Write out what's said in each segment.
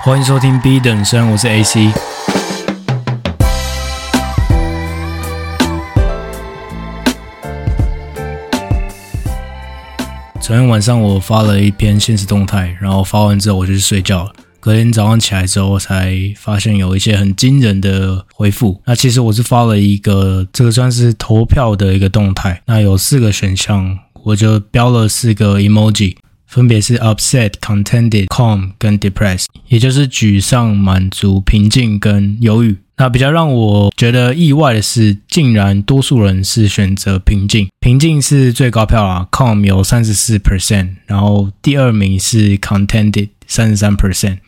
欢迎收听 B 等生，我是 AC。昨天晚上我发了一篇现实动态，然后发完之后我就去睡觉了。隔天早上起来之后，才发现有一些很惊人的回复。那其实我是发了一个，这个算是投票的一个动态。那有四个选项，我就标了四个 emoji，分别是 upset、contented、calm 跟 depressed，也就是沮丧、满足、平静跟忧郁。那比较让我觉得意外的是，竟然多数人是选择平静，平静是最高票啊，calm 有三十四 percent，然后第二名是 contented 三十三 percent。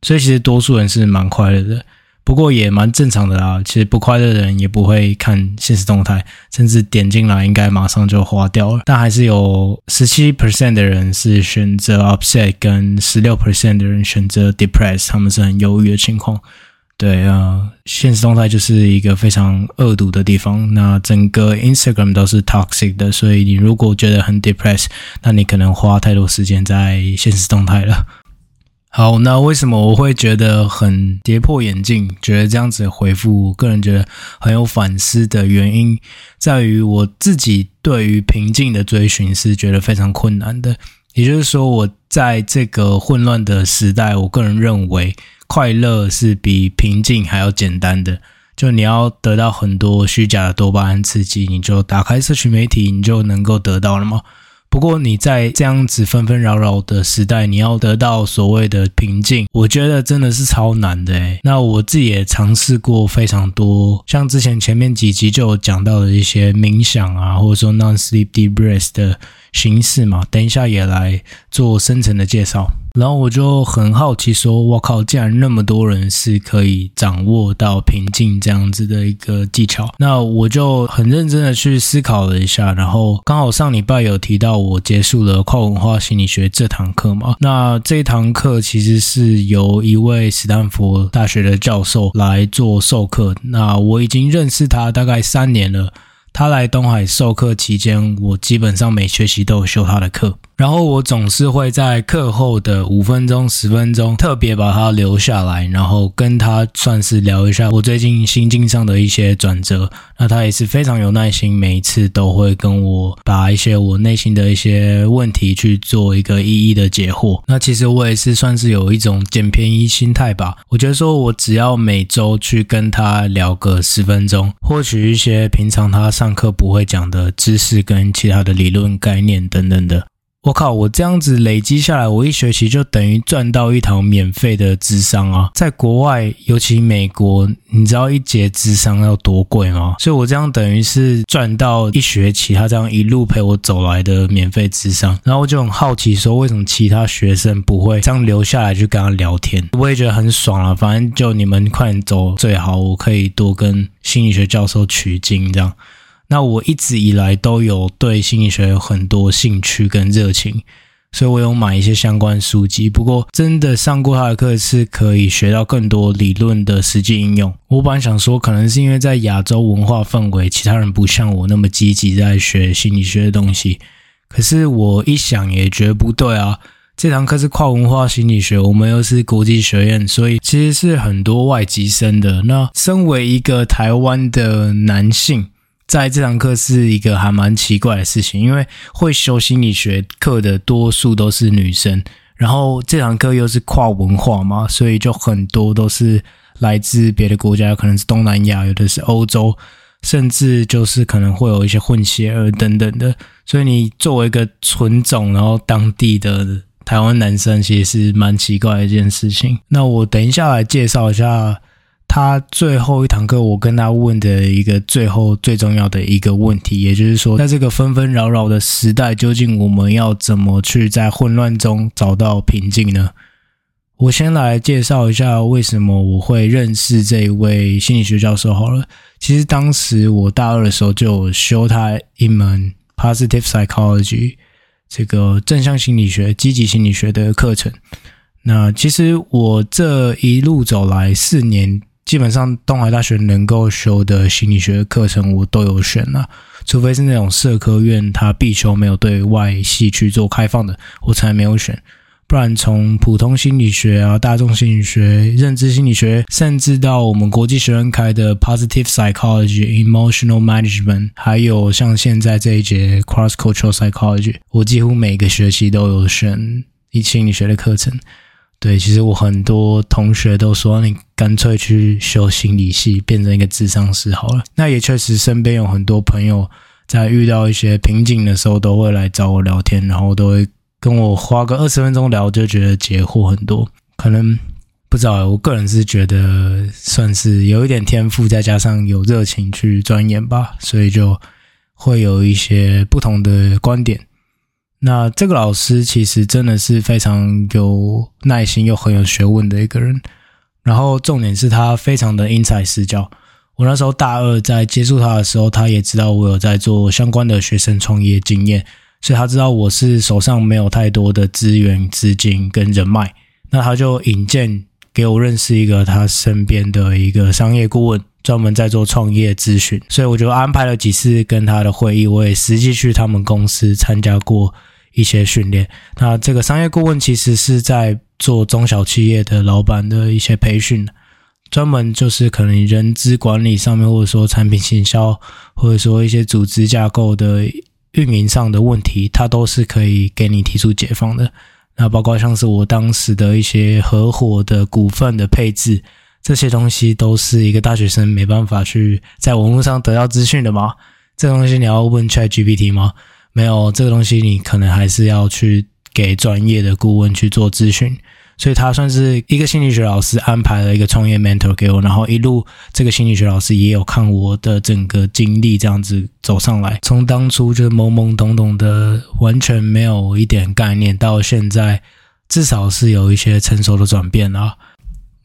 所以其实多数人是蛮快乐的，不过也蛮正常的啦。其实不快乐的人也不会看现实动态，甚至点进来应该马上就划掉了。但还是有十七 percent 的人是选择 upset，跟十六 percent 的人选择 depressed，他们是很忧郁的情况。对啊，呃，限时动态就是一个非常恶毒的地方。那整个 Instagram 都是 toxic 的，所以你如果觉得很 depressed，那你可能花太多时间在现实动态了。好，那为什么我会觉得很跌破眼镜？觉得这样子回复，我个人觉得很有反思的原因，在于我自己对于平静的追寻是觉得非常困难的。也就是说，我在这个混乱的时代，我个人认为快乐是比平静还要简单的。就你要得到很多虚假的多巴胺刺激，你就打开社群媒体，你就能够得到了吗？不过你在这样子纷纷扰扰的时代，你要得到所谓的平静，我觉得真的是超难的诶。那我自己也尝试过非常多，像之前前面几集就有讲到的一些冥想啊，或者说 non-sleep deep breath 的形式嘛，等一下也来做深层的介绍。然后我就很好奇，说：“我靠，竟然那么多人是可以掌握到平静这样子的一个技巧。”那我就很认真的去思考了一下，然后刚好上礼拜有提到我结束了跨文化心理学这堂课嘛。那这一堂课其实是由一位斯坦福大学的教授来做授课。那我已经认识他大概三年了。他来东海授课期间，我基本上每学期都有修他的课。然后我总是会在课后的五分钟、十分钟特别把他留下来，然后跟他算是聊一下我最近心境上的一些转折。那他也是非常有耐心，每一次都会跟我把一些我内心的一些问题去做一个一一的解惑。那其实我也是算是有一种捡便宜心态吧。我觉得说我只要每周去跟他聊个十分钟，获取一些平常他上课不会讲的知识跟其他的理论概念等等的。我靠！我这样子累积下来，我一学期就等于赚到一堂免费的智商啊！在国外，尤其美国，你知道一节智商要多贵吗？所以我这样等于是赚到一学期，他这样一路陪我走来的免费智商。然后我就很好奇，说为什么其他学生不会这样留下来去跟他聊天？我也觉得很爽啊！反正就你们快点走最好，我可以多跟心理学教授取经这样。那我一直以来都有对心理学有很多兴趣跟热情，所以我有买一些相关书籍。不过，真的上过他的课是可以学到更多理论的实际应用。我本来想说，可能是因为在亚洲文化氛围，其他人不像我那么积极在学心理学的东西。可是我一想也觉得不对啊，这堂课是跨文化心理学，我们又是国际学院，所以其实是很多外籍生的。那身为一个台湾的男性，在这堂课是一个还蛮奇怪的事情，因为会修心理学课的多数都是女生，然后这堂课又是跨文化嘛，所以就很多都是来自别的国家，有可能是东南亚，有的是欧洲，甚至就是可能会有一些混血儿等等的。所以你作为一个纯种，然后当地的台湾男生，其实是蛮奇怪的一件事情。那我等一下来介绍一下。他最后一堂课，我跟他问的一个最后最重要的一个问题，也就是说，在这个纷纷扰扰的时代，究竟我们要怎么去在混乱中找到平静呢？我先来介绍一下为什么我会认识这一位心理学教授好了。其实当时我大二的时候就修他一门 Positive Psychology 这个正向心理学、积极心理学的课程。那其实我这一路走来四年。基本上东海大学能够修的心理学课程，我都有选了，除非是那种社科院，它必修没有对外系去做开放的，我才没有选。不然从普通心理学啊、大众心理学、认知心理学，甚至到我们国际学院开的 Positive Psychology、Emotional Management，还有像现在这一节 Cross Cultural Psychology，我几乎每个学期都有选一心理学的课程。对，其实我很多同学都说，你干脆去修心理系，变成一个智商师好了。那也确实，身边有很多朋友在遇到一些瓶颈的时候，都会来找我聊天，然后都会跟我花个二十分钟聊，就觉得解惑很多。可能不知道，我个人是觉得算是有一点天赋，再加上有热情去钻研吧，所以就会有一些不同的观点。那这个老师其实真的是非常有耐心又很有学问的一个人，然后重点是他非常的因材施教。我那时候大二在接触他的时候，他也知道我有在做相关的学生创业经验，所以他知道我是手上没有太多的资源、资金跟人脉，那他就引荐给我认识一个他身边的一个商业顾问。专门在做创业咨询，所以我就安排了几次跟他的会议，我也实际去他们公司参加过。一些训练，那这个商业顾问其实是在做中小企业的老板的一些培训，专门就是可能人资管理上面，或者说产品行销，或者说一些组织架构的运营上的问题，他都是可以给你提出解方的。那包括像是我当时的一些合伙的股份的配置，这些东西都是一个大学生没办法去在网络上得到资讯的吗？这东西你要问 ChatGPT 吗？没有这个东西，你可能还是要去给专业的顾问去做咨询。所以他算是一个心理学老师安排了一个创业 mentor 给我，然后一路这个心理学老师也有看我的整个经历，这样子走上来，从当初就懵懵懂懂的，完全没有一点概念，到现在至少是有一些成熟的转变啊。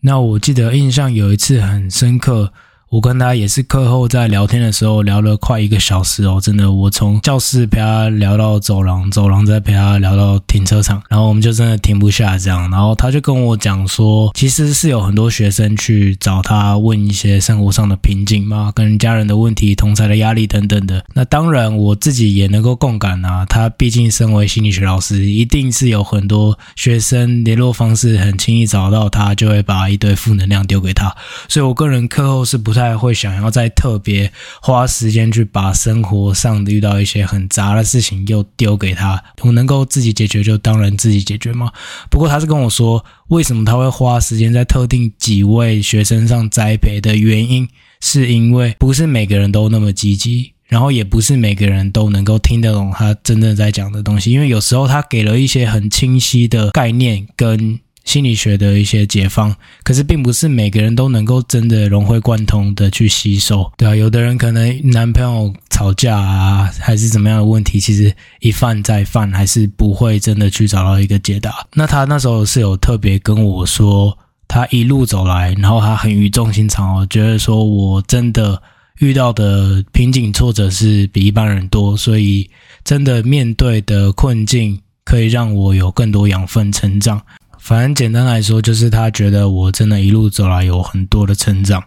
那我记得印象有一次很深刻。我跟他也是课后在聊天的时候聊了快一个小时哦，真的，我从教室陪他聊到走廊，走廊再陪他聊到停车场，然后我们就真的停不下这样，然后他就跟我讲说，其实是有很多学生去找他问一些生活上的瓶颈嘛，跟家人的问题、同才的压力等等的。那当然我自己也能够共感啊，他毕竟身为心理学老师，一定是有很多学生联络方式很轻易找到他，就会把一堆负能量丢给他，所以我个人课后是不。不太会想要再特别花时间去把生活上遇到一些很杂的事情又丢给他，我能够自己解决就当然自己解决嘛。不过他是跟我说，为什么他会花时间在特定几位学生上栽培的原因，是因为不是每个人都那么积极，然后也不是每个人都能够听得懂他真正在讲的东西，因为有时候他给了一些很清晰的概念跟。心理学的一些解方，可是并不是每个人都能够真的融会贯通的去吸收，对啊，有的人可能男朋友吵架啊，还是怎么样的问题，其实一犯再犯，还是不会真的去找到一个解答。那他那时候是有特别跟我说，他一路走来，然后他很语重心长哦，觉得说我真的遇到的瓶颈挫折是比一般人多，所以真的面对的困境可以让我有更多养分成长。反正简单来说，就是他觉得我真的一路走来有很多的成长。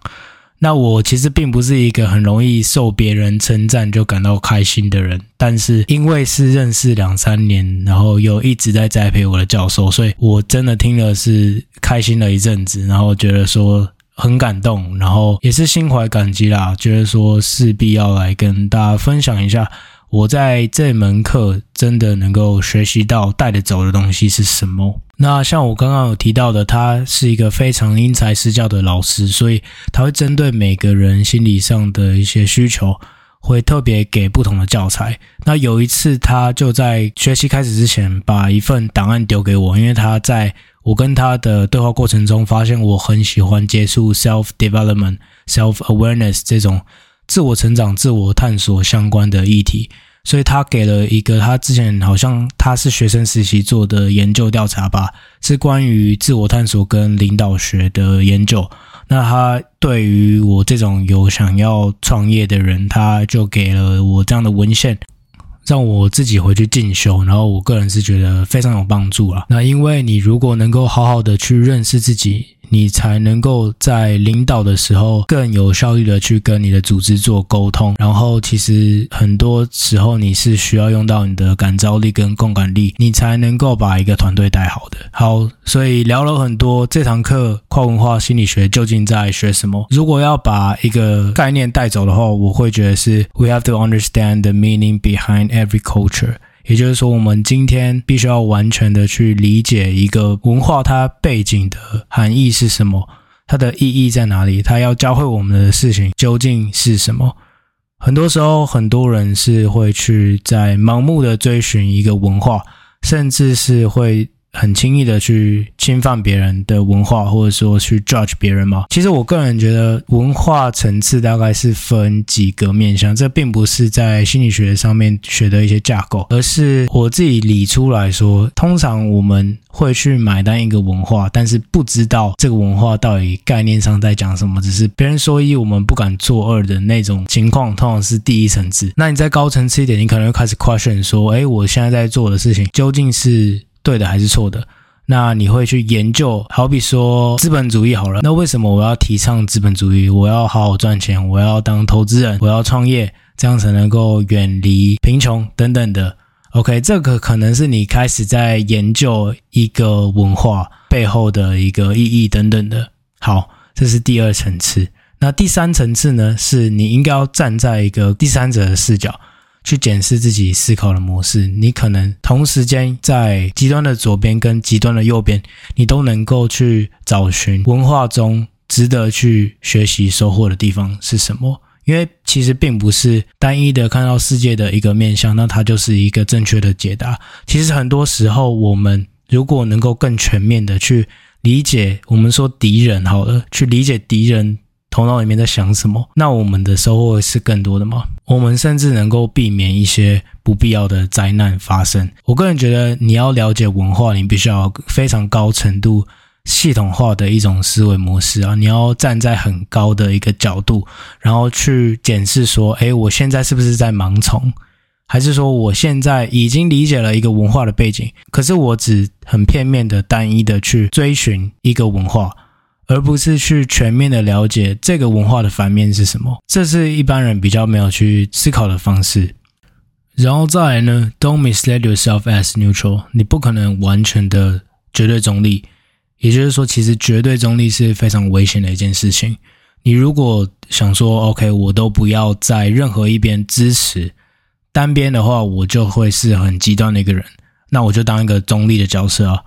那我其实并不是一个很容易受别人称赞就感到开心的人，但是因为是认识两三年，然后又一直在栽培我的教授，所以我真的听了是开心了一阵子，然后觉得说很感动，然后也是心怀感激啦，觉得说势必要来跟大家分享一下。我在这门课真的能够学习到带得走的东西是什么？那像我刚刚有提到的，他是一个非常因材施教的老师，所以他会针对每个人心理上的一些需求，会特别给不同的教材。那有一次，他就在学习开始之前，把一份档案丢给我，因为他在我跟他的对话过程中，发现我很喜欢接触 self development、self awareness 这种。自我成长、自我探索相关的议题，所以他给了一个他之前好像他是学生实习做的研究调查吧，是关于自我探索跟领导学的研究。那他对于我这种有想要创业的人，他就给了我这样的文献，让我自己回去进修。然后我个人是觉得非常有帮助啊。那因为你如果能够好好的去认识自己。你才能够在领导的时候更有效率的去跟你的组织做沟通。然后，其实很多时候你是需要用到你的感召力跟共感力，你才能够把一个团队带好的。好，所以聊了很多，这堂课跨文化心理学究竟在学什么？如果要把一个概念带走的话，我会觉得是 We have to understand the meaning behind every culture。也就是说，我们今天必须要完全的去理解一个文化它背景的含义是什么，它的意义在哪里，它要教会我们的事情究竟是什么。很多时候，很多人是会去在盲目的追寻一个文化，甚至是会。很轻易的去侵犯别人的文化，或者说去 judge 别人吗？其实我个人觉得文化层次大概是分几个面向，这并不是在心理学上面学的一些架构，而是我自己理出来说，通常我们会去买单一个文化，但是不知道这个文化到底概念上在讲什么，只是别人说一，我们不敢做二的那种情况，通常是第一层次。那你再高层次一点，你可能会开始 question 说，诶，我现在在做的事情究竟是？对的还是错的？那你会去研究，好比说资本主义好了，那为什么我要提倡资本主义？我要好好赚钱，我要当投资人，我要创业，这样才能够远离贫穷等等的。OK，这个可能是你开始在研究一个文化背后的一个意义等等的。好，这是第二层次。那第三层次呢？是你应该要站在一个第三者的视角。去检视自己思考的模式，你可能同时间在极端的左边跟极端的右边，你都能够去找寻文化中值得去学习收获的地方是什么。因为其实并不是单一的看到世界的一个面向，那它就是一个正确的解答。其实很多时候，我们如果能够更全面的去理解，我们说敌人好了，去理解敌人。头脑里面在想什么？那我们的收获是更多的吗？我们甚至能够避免一些不必要的灾难发生。我个人觉得，你要了解文化，你必须要非常高程度系统化的一种思维模式啊！你要站在很高的一个角度，然后去检视说：诶，我现在是不是在盲从？还是说我现在已经理解了一个文化的背景，可是我只很片面的、单一的去追寻一个文化？而不是去全面的了解这个文化的反面是什么，这是一般人比较没有去思考的方式。然后再来呢，Don't mislead yourself as neutral，你不可能完全的绝对中立。也就是说，其实绝对中立是非常危险的一件事情。你如果想说，OK，我都不要在任何一边支持单边的话，我就会是很极端的一个人。那我就当一个中立的角色啊。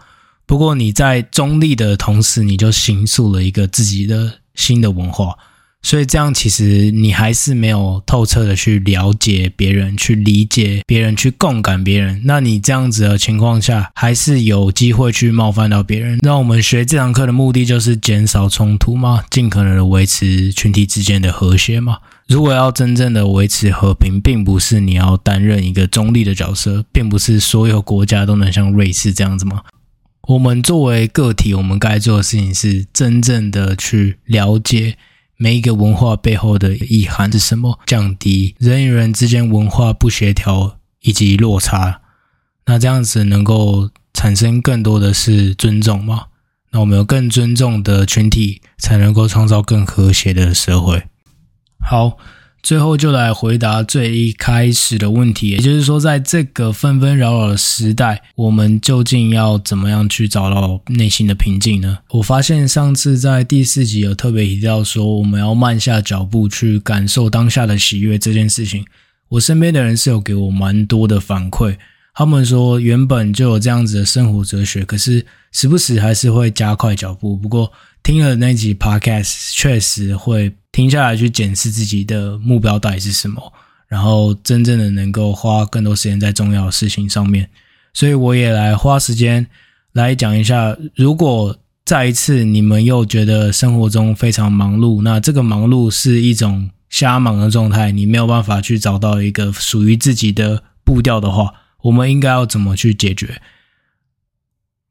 不过你在中立的同时，你就形塑了一个自己的新的文化，所以这样其实你还是没有透彻的去了解别人，去理解别人，去共感别人。那你这样子的情况下，还是有机会去冒犯到别人。那我们学这堂课的目的就是减少冲突嘛，尽可能的维持群体之间的和谐嘛。如果要真正的维持和平，并不是你要担任一个中立的角色，并不是所有国家都能像瑞士这样子嘛。我们作为个体，我们该做的事情是真正的去了解每一个文化背后的意涵是什么，降低人与人之间文化不协调以及落差。那这样子能够产生更多的是尊重嘛？那我们有更尊重的群体，才能够创造更和谐的社会。好。最后就来回答最一开始的问题，也就是说，在这个纷纷扰扰的时代，我们究竟要怎么样去找到内心的平静呢？我发现上次在第四集有特别提到说，我们要慢下脚步去感受当下的喜悦这件事情。我身边的人是有给我蛮多的反馈，他们说原本就有这样子的生活哲学，可是时不时还是会加快脚步。不过听了那集 Podcast，确实会。停下来去检视自己的目标到底是什么，然后真正的能够花更多时间在重要的事情上面。所以我也来花时间来讲一下，如果再一次你们又觉得生活中非常忙碌，那这个忙碌是一种瞎忙的状态，你没有办法去找到一个属于自己的步调的话，我们应该要怎么去解决？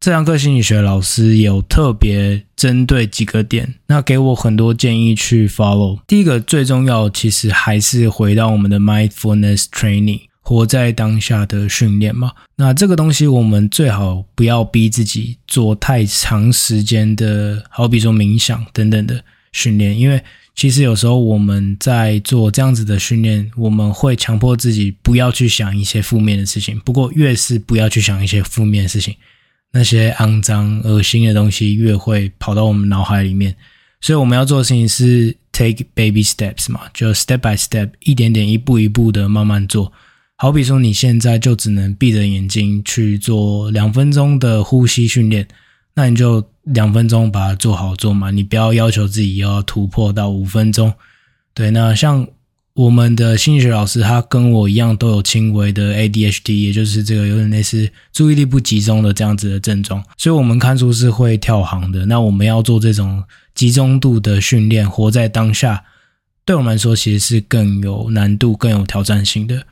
这堂课心理学老师有特别针对几个点，那给我很多建议去 follow。第一个最重要，其实还是回到我们的 mindfulness training，活在当下的训练嘛。那这个东西我们最好不要逼自己做太长时间的，好比说冥想等等的训练，因为其实有时候我们在做这样子的训练，我们会强迫自己不要去想一些负面的事情。不过越是不要去想一些负面的事情，那些肮脏、恶心的东西越会跑到我们脑海里面。所以我们要做的事情是 take baby steps 嘛，就 step by step，一点点、一步一步的慢慢做。好比说，你现在就只能闭着眼睛去做两分钟的呼吸训练，那你就两分钟把它做好做嘛，你不要要求自己要突破到五分钟。对，那像我们的心理学老师，他跟我一样都有轻微的 ADHD，也就是这个有点类似注意力不集中的这样子的症状，所以我们看书是会跳行的。那我们要做这种集中度的训练，活在当下，对我们来说其实是更有难度、更有挑战性的。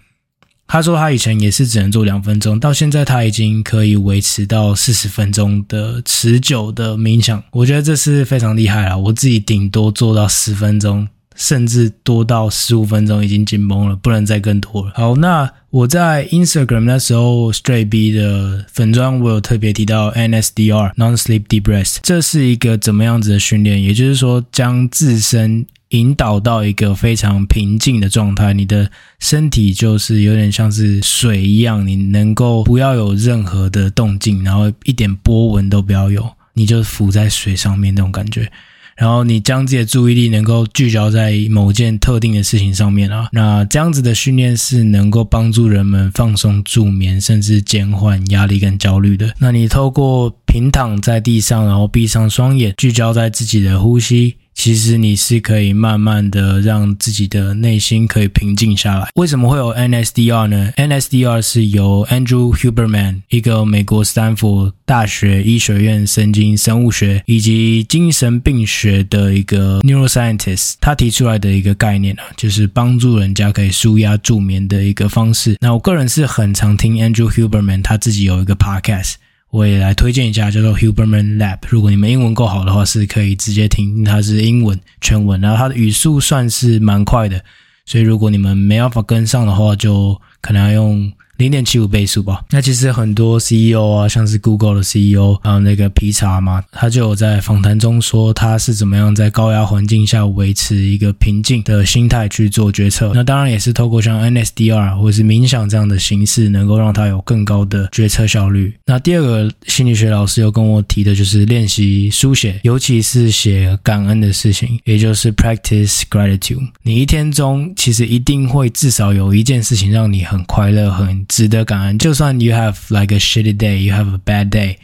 他说他以前也是只能做两分钟，到现在他已经可以维持到四十分钟的持久的冥想，我觉得这是非常厉害了。我自己顶多做到十分钟，甚至多到十五分钟已经紧绷了，不能再更多了。好，那我在 Instagram 那时候 Straight B 的粉专，我有特别提到 NSDR Non-Sleep Deep Rest，这是一个怎么样子的训练？也就是说，将自身引导到一个非常平静的状态，你的身体就是有点像是水一样，你能够不要有任何的动静，然后一点波纹都不要有，你就浮在水上面那种感觉。然后你将自己的注意力能够聚焦在某件特定的事情上面啊，那这样子的训练是能够帮助人们放松助眠，甚至减缓压力跟焦虑的。那你透过平躺在地上，然后闭上双眼，聚焦在自己的呼吸。其实你是可以慢慢的让自己的内心可以平静下来。为什么会有 NSDR 呢？NSDR 是由 Andrew Huberman，一个美国斯坦福大学医学院神经生物学以及精神病学的一个 neuroscientist，他提出来的一个概念啊，就是帮助人家可以舒压助眠的一个方式。那我个人是很常听 Andrew Huberman，他自己有一个 podcast。我也来推荐一下，叫做 Huberman Lab。如果你们英文够好的话，是可以直接听，它是英文全文，然后它的语速算是蛮快的，所以如果你们没办法跟上的话，就可能要用。零点七五倍速吧。那其实很多 CEO 啊，像是 Google 的 CEO 啊，那个皮查嘛，他就有在访谈中说他是怎么样在高压环境下维持一个平静的心态去做决策。那当然也是透过像 NSDR 或者是冥想这样的形式，能够让他有更高的决策效率。那第二个心理学老师有跟我提的就是练习书写，尤其是写感恩的事情，也就是 practice gratitude。你一天中其实一定会至少有一件事情让你很快乐，很。值得感恩，就算 you have like a shitty day, you have a bad day，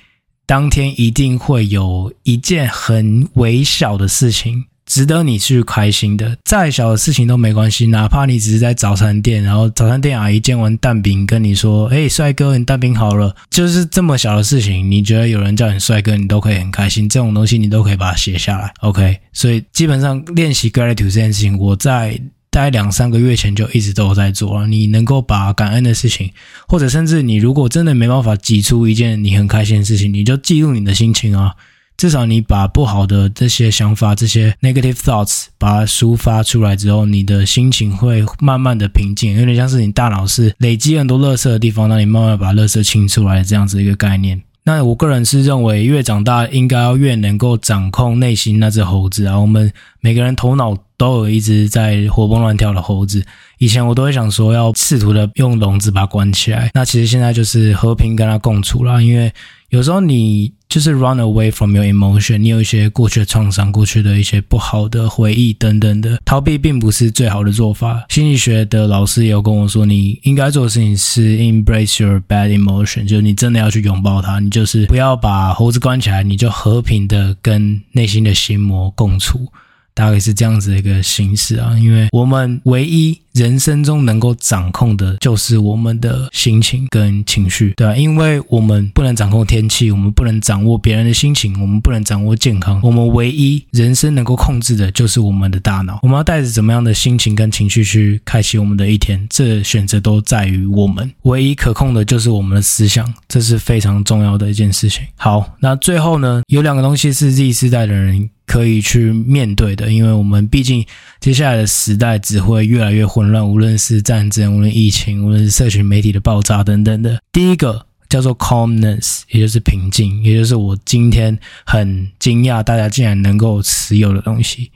当天一定会有一件很微小的事情值得你去开心的。再小的事情都没关系，哪怕你只是在早餐店，然后早餐店阿姨煎完蛋饼跟你说：“诶，帅哥，你蛋饼好了。”就是这么小的事情，你觉得有人叫你帅哥，你都可以很开心。这种东西你都可以把它写下来。OK，所以基本上练习 gratitude 这件事情，我在。大概两三个月前就一直都有在做了。你能够把感恩的事情，或者甚至你如果真的没办法挤出一件你很开心的事情，你就记录你的心情啊。至少你把不好的这些想法、这些 negative thoughts 把它抒发出来之后，你的心情会慢慢的平静，有点像是你大脑是累积很多垃圾的地方，那你慢慢把垃圾清出来这样子一个概念。那我个人是认为，越长大应该要越能够掌控内心那只猴子啊。我们每个人头脑。都有一只在活蹦乱跳的猴子。以前我都会想说，要试图的用笼子把它关起来。那其实现在就是和平跟它共处了。因为有时候你就是 run away from your emotion，你有一些过去的创伤、过去的一些不好的回忆等等的，逃避并不是最好的做法。心理学的老师也有跟我说，你应该做的事情是 embrace your bad emotion，就是你真的要去拥抱它，你就是不要把猴子关起来，你就和平的跟内心的心魔共处。大概是这样子的一个形式啊，因为我们唯一人生中能够掌控的，就是我们的心情跟情绪，对吧？因为我们不能掌控天气，我们不能掌握别人的心情，我们不能掌握健康，我们唯一人生能够控制的，就是我们的大脑。我们要带着怎么样的心情跟情绪去开启我们的一天，这选择都在于我们。唯一可控的就是我们的思想，这是非常重要的一件事情。好，那最后呢，有两个东西是 Z 世代的人。可以去面对的，因为我们毕竟接下来的时代只会越来越混乱，无论是战争，无论疫情，无论是社群媒体的爆炸等等的。第一个叫做 calmness，也就是平静，也就是我今天很惊讶大家竟然能够持有的东西。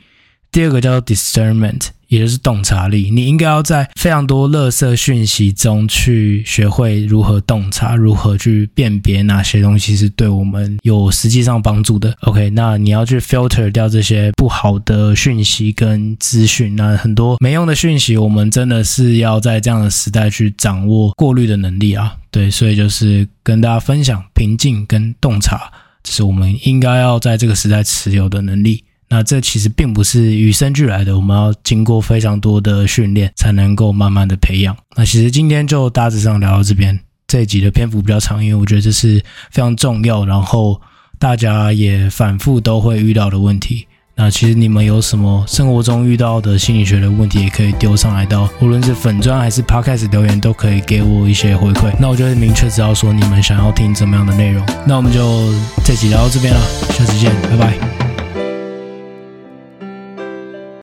第二个叫做 discernment。也就是洞察力，你应该要在非常多垃圾讯息中去学会如何洞察，如何去辨别哪些东西是对我们有实际上帮助的。OK，那你要去 filter 掉这些不好的讯息跟资讯。那很多没用的讯息，我们真的是要在这样的时代去掌握过滤的能力啊。对，所以就是跟大家分享平静跟洞察，这是我们应该要在这个时代持有的能力。那这其实并不是与生俱来的，我们要经过非常多的训练才能够慢慢的培养。那其实今天就大致上聊到这边，这一集的篇幅比较长，因为我觉得这是非常重要，然后大家也反复都会遇到的问题。那其实你们有什么生活中遇到的心理学的问题，也可以丢上来到，无论是粉专还是 Podcast 留言，都可以给我一些回馈。那我就会明确知道说你们想要听怎么样的内容。那我们就这集聊到这边了，下次见，拜拜。